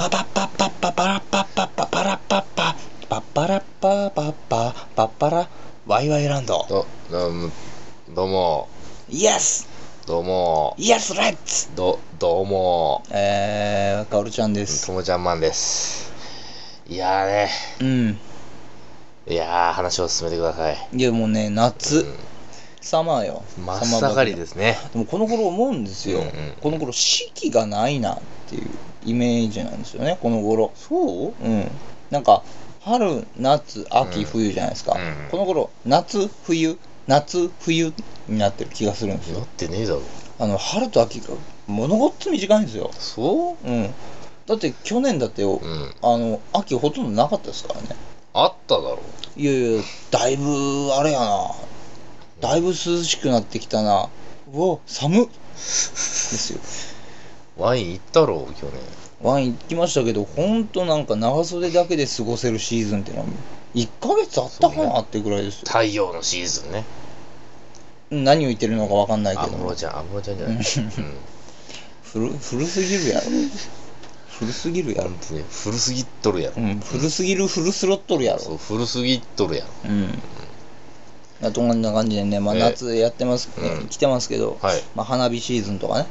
パパパパパパラパパパパラパパパパラパパパパパラワイワイランドどどうもどうもイエスどうもイエスレッツどどうもえー、かおるちゃんですともちゃんマンですいやーねうんいやー話を進めてくださいいやもうね夏、うんサマーよ。真っ盛りですね。でもこの頃思うんですよ、うんうん。この頃四季がないなっていうイメージなんですよねこの頃。そう？うん。なんか春夏秋うん冬じゃないですか、うんこの頃夏冬夏冬になってる気がするんですよ。なってねえだろ。あの春と秋がものごっつ短いんですよ。そう？ん。だって去年だってよ、ううん。あの秋ほとんどなかったですからね。あっただろ。いやいやだいぶあれやなだいぶ涼しくなってきたな。うわ寒っ。ですよ。ワイン行ったろ去年。ワイン行きましたけどほんとなんか長袖だけで過ごせるシーズンってのは1ヶ月あったかなってぐらいですよ、太陽のシーズンね。何を言ってるのか分かんないけど。安室ちゃん安室ちゃんじゃない。うん。古古すぎるやろ。古すぎるやろ。古すぎっとるやろ。うん古すぎるフルスロットルやろ。そう古すぎっとるやろ。うんこんな感じでね、まあ、ええ。夏やってます、ねうん。来てますけど、はい。まあ、花火シーズンとかね、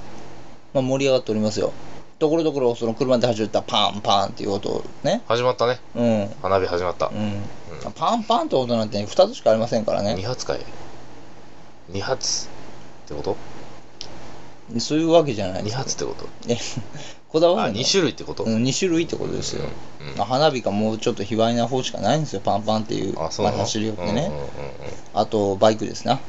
まあ、盛り上がっておりますよ。ところどころその車で走ったパンパンっていう音ね。始まったね。うん。花火始まった。うん、パンパンって音なんて、ね、2つしかありませんから2ね発かい。2発ってこと？そういうわけじゃないで2す発ってこと？えこだあわるの？2種類ってこと？うん、2種類ってことですよ、うん。花火かもうちょっと卑猥な方しかないんですよ。パンパンっていうあそうな走りよってね、うんうんあとバイクですな。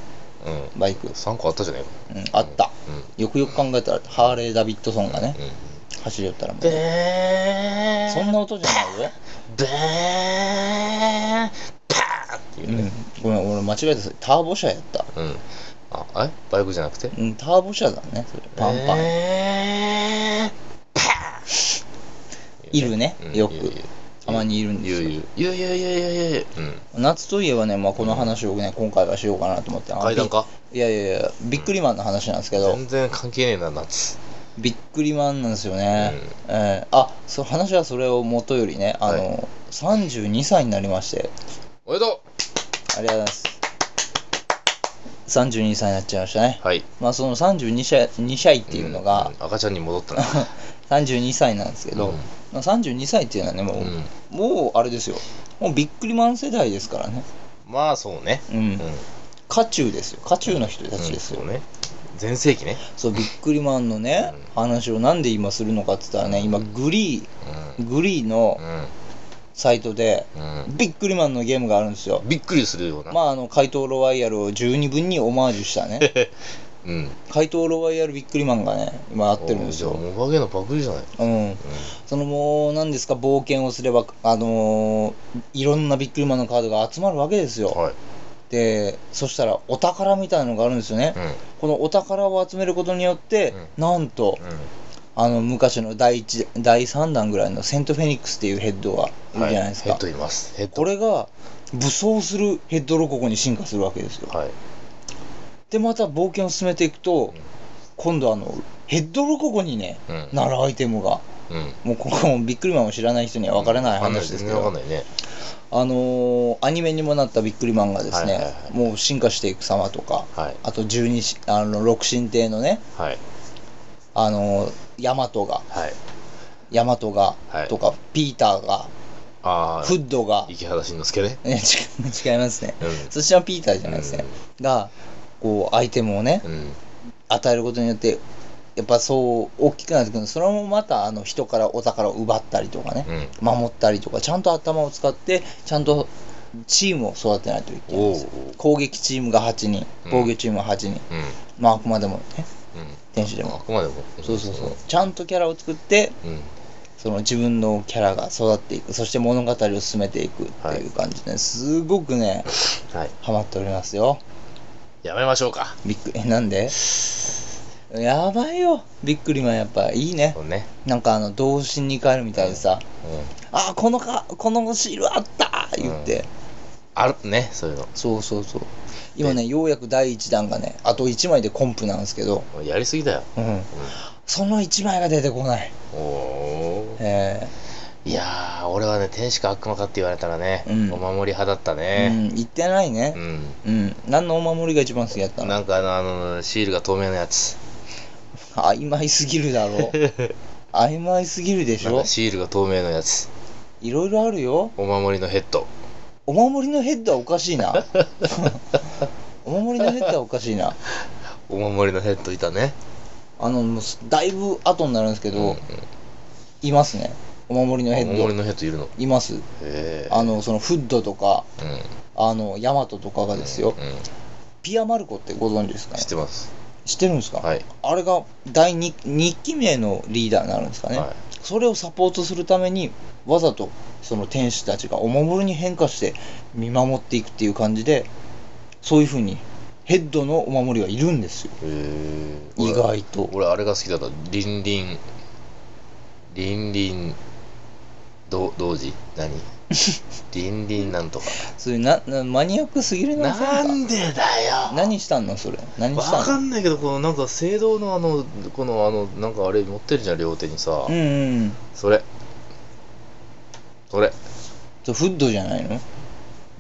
うん。うんバイク、3個あったじゃない？かうん、あった、うん。よくよく考えたらハーレー・ダビッドソンがね、うん走り寄ったらもう。べー。そんな音じゃないよ、べー。パーっていうね。うん、ごめん俺間違えた。ターボ車やった。うん。あえバイクじゃなくて？うんターボ車だねそれ。パンパン、いるね、よく。たまにいるんですよ。いやいやいやいやいや夏といえばね、まあ、この話をね、今回はしようかなと思って。階段か？いやいやいや、ビックリマンの話なんですけど。全然関係ねえな、夏。ビックリマンなんですよね。え、あ、そ話はそれをもとよりね、あの、32歳になりまして。おめでとうありがとうございます。32歳になっちゃいましたね。はい。まあその32歳歳っていうのが、赤ちゃんに戻ったな。32歳なんですけど、うん。まあ、32歳っていうのはねもう、うん。もうあれですよ。もうビックリマン世代ですからね。まあそうね。うん、うん。渦中ですよ。渦中の人たちですよ、ね。全盛期ね。そうビックリマンのね、話をなんで今するのかって言ったらね今グリうーグリーのん。サイトでうん。ビックリマンのゲームがあるんですよ。びっくりするような。まああの怪盗ロワイヤルを十二分にオマージュしたね うん。怪盗ロワイヤルビックリマンがね今やってるんですよ。おじゃあモバゲのパクリじゃない。うん。そのもう何ですか冒険をすればあのーいろんなビックリマンのカードが集まるわけですよ。はい。でそしたらお宝みたいなのがあるんですよね、うん。このお宝を集めることによって、なんとうん。あの昔の第一第3弾ぐらいのセント・フェニックスっていうヘッドがいるじゃないですか、ヘッドいます。ヘッド。これが武装するヘッドロココに進化するわけですよ。はいでまた冒険を進めていくと今度あのヘッドロココにねうん。なるアイテムが。うん。もうここもビックリマンを知らない人には分からない話ですけど。あのーアニメにもなったビックリマンがですね、もう進化していく様とかはい。あと十二しあの六神帝のねはい。あのーヤマトがはい。ヤマトが、はい。とかピーターがああフッドが。池原慎之介ね。え 違違いますね、うん。そちらはピーターじゃないですね、がこうアイテムをね、うん。与えることによってやっぱそう大きくなってくる。それもまたあの人からお宝を奪ったりとかね、うん。守ったりとかちゃんと頭を使ってちゃんとチームを育てないといけないんです攻撃チームが8人うん。防御チームが8人、うん。まああくまでもねうん。天使でも。あくまでも。そうそうそう。ちゃんとキャラを作ってうん。その自分のキャラが育っていく。そして物語を進めていくっていう感じで、すごくねはい。ハマっておりますよやめましょうか。びっくりえなんで？やばいよ。びっくりマンやっぱいいね。そうね。なんかあの童心に帰るみたいでさ、うん。あこのかこのシールあった！言って、あるねそういうの。そうそうそう。今ねようやく第1弾がねあと1枚でコンプなんですけど、やりすぎだよ。うん、その1枚が出てこない。おおえいやー俺はね天使か悪魔かって言われたらね、うんお守り派だったえねうん、言ってないねう。ん、うん。何のお守りが一番好きだったの？なんかあのあのシールが透明なやつ曖昧すぎるだろ。曖昧すぎるでしょ？なんかシールが透明なやついろいろあるよ。お守りのヘッドお守りのヘッドはおかしいな。お守りのヘッドはおかしいな。お守りのヘッドいたねあの、もうだいぶ後になるんですけど、うんうんいますね。お守りのヘお守りッド。のヘッドいるの？います。あの、そのフッドとか、うん。あの、ヤマトとかがですよ。うんうん。ピアマルコってご存知ですかね？知ってます。知ってるんですか、はい。あれが第 2, 2期目のリーダーになるんですかね、はい。それをサポートするためにわざとその天使たちがお守りに変化して見守っていくっていう感じでそういう風にヘッドのお守りがいるんですよ。意外と。俺あれが好きだった。リンリン。リンリンど同時何？リンリンなんとか。そういうななマニアックすぎるななんでだよ。何したんのそれ？何わしたの？かんないけどこのなんか聖堂のあのこのあのなんかあれ持ってるじゃん両手にさ、うんうん。それ。それ。そうフッドじゃないの？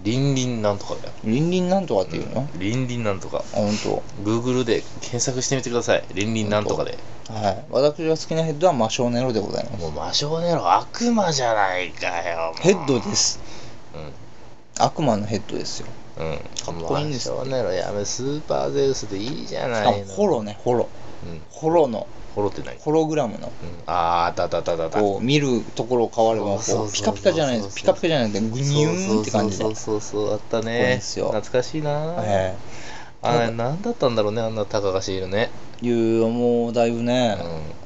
リンリンなんとかだよ。リンリンなんとかっていうの、リンリンなんとか。あ本当。Google で検索してみてください。リンリンなんとかで。はい。私が好きなヘッドは魔性ネロでございます。もう魔性ネロ悪魔じゃないかよヘッドです。うん悪魔のヘッドですよ。うん、かっこいいんですよ。魔性ネロやめスーパーゼウスでいいじゃあないの。ホロねホロ。うん。ホロの。ホロって何、うん、ホログラムの。あーああったあったあった。こう見るところ変わればこうピカピカじゃないです。ピカピカじゃなくてグニューンって感じで。そうそうそうあったね。ですよ。懐かしいな、えあれ何だったんだろうねあんなたかがシールね。えいうもうだいぶね。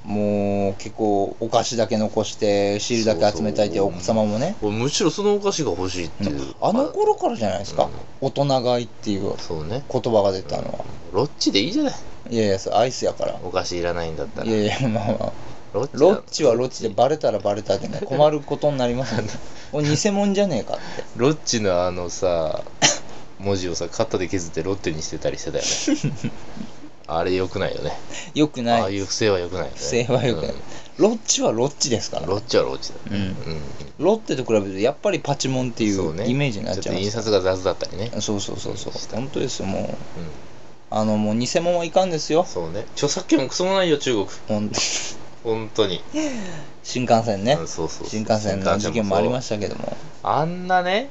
うもう結構お菓子だけ残してシールだけ集めたいっていうお子様もね。んむしろそのお菓子が欲しいっていう。あの頃からじゃないですか。うん。大人買いっていう言葉が出たのは。ロッチでいいじゃない。いやいやそれアイスやから。お菓子いらないんだったら。いやいやまあまあ。ロッロッチはロッチでバレたらバレたでね困ることになりますよね。偽物じゃねえかって。ロッチのあのさ文字をさカッタで削ってロッテにしてたりしてたよね。あれ良くないよね。よくない。ああいう不正は良くないよね。不正はよくない、うん。ロッチはロッチですから。ロッチはロッチだうん。うん。ロッテと比べるとやっぱりパチモンっていそうね。うイメージになっちゃいちょっと印刷が雑だったりね。そうそうそうそう。本当ですよもう。うん。あのもう偽物はいかんですよ。そうね。著作権もクソもないよ中国。ほんと本当に。新幹線ね。うんそうそうそう。新幹線の事件もありましたけども。あんなね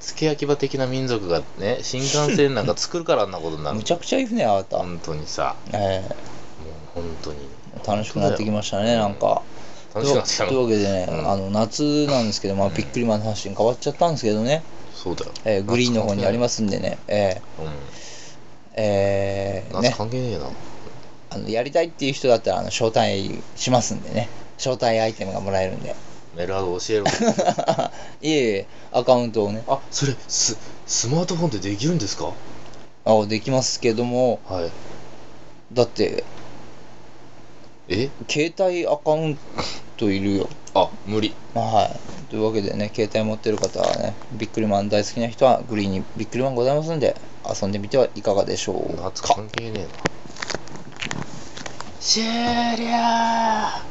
付け焼き場的な民族がね新幹線なんか作るからあんなことになる。むちゃくちゃいい船あなた、本当にさ。えもう本当に。え楽しくなってきましたねなんか。楽しくなってきたというわのけでね、うん。あの夏なんですけど、まあ、うん。ビックリマンの話に変わっちゃったんですけどね、そうだよ。えーグリーンの方にありますんでね、えうん。ーえー夏ね関係ねえな。あのやりたいっていう人だったらあの招待しますんでね。招待アイテムがもらえるんでメルハド教えろ。いえいえアカウントをね。あそれススマートフォンでできるんですか？あできますけども。はい。だってえ？携帯アカウントいるよ。あ無理。まあはい。というわけでね携帯持ってる方はねビックリマン大好きな人はグリーンにビックリマンございますんで遊んでみてはいかがでしょう夏か関係ねえな。終了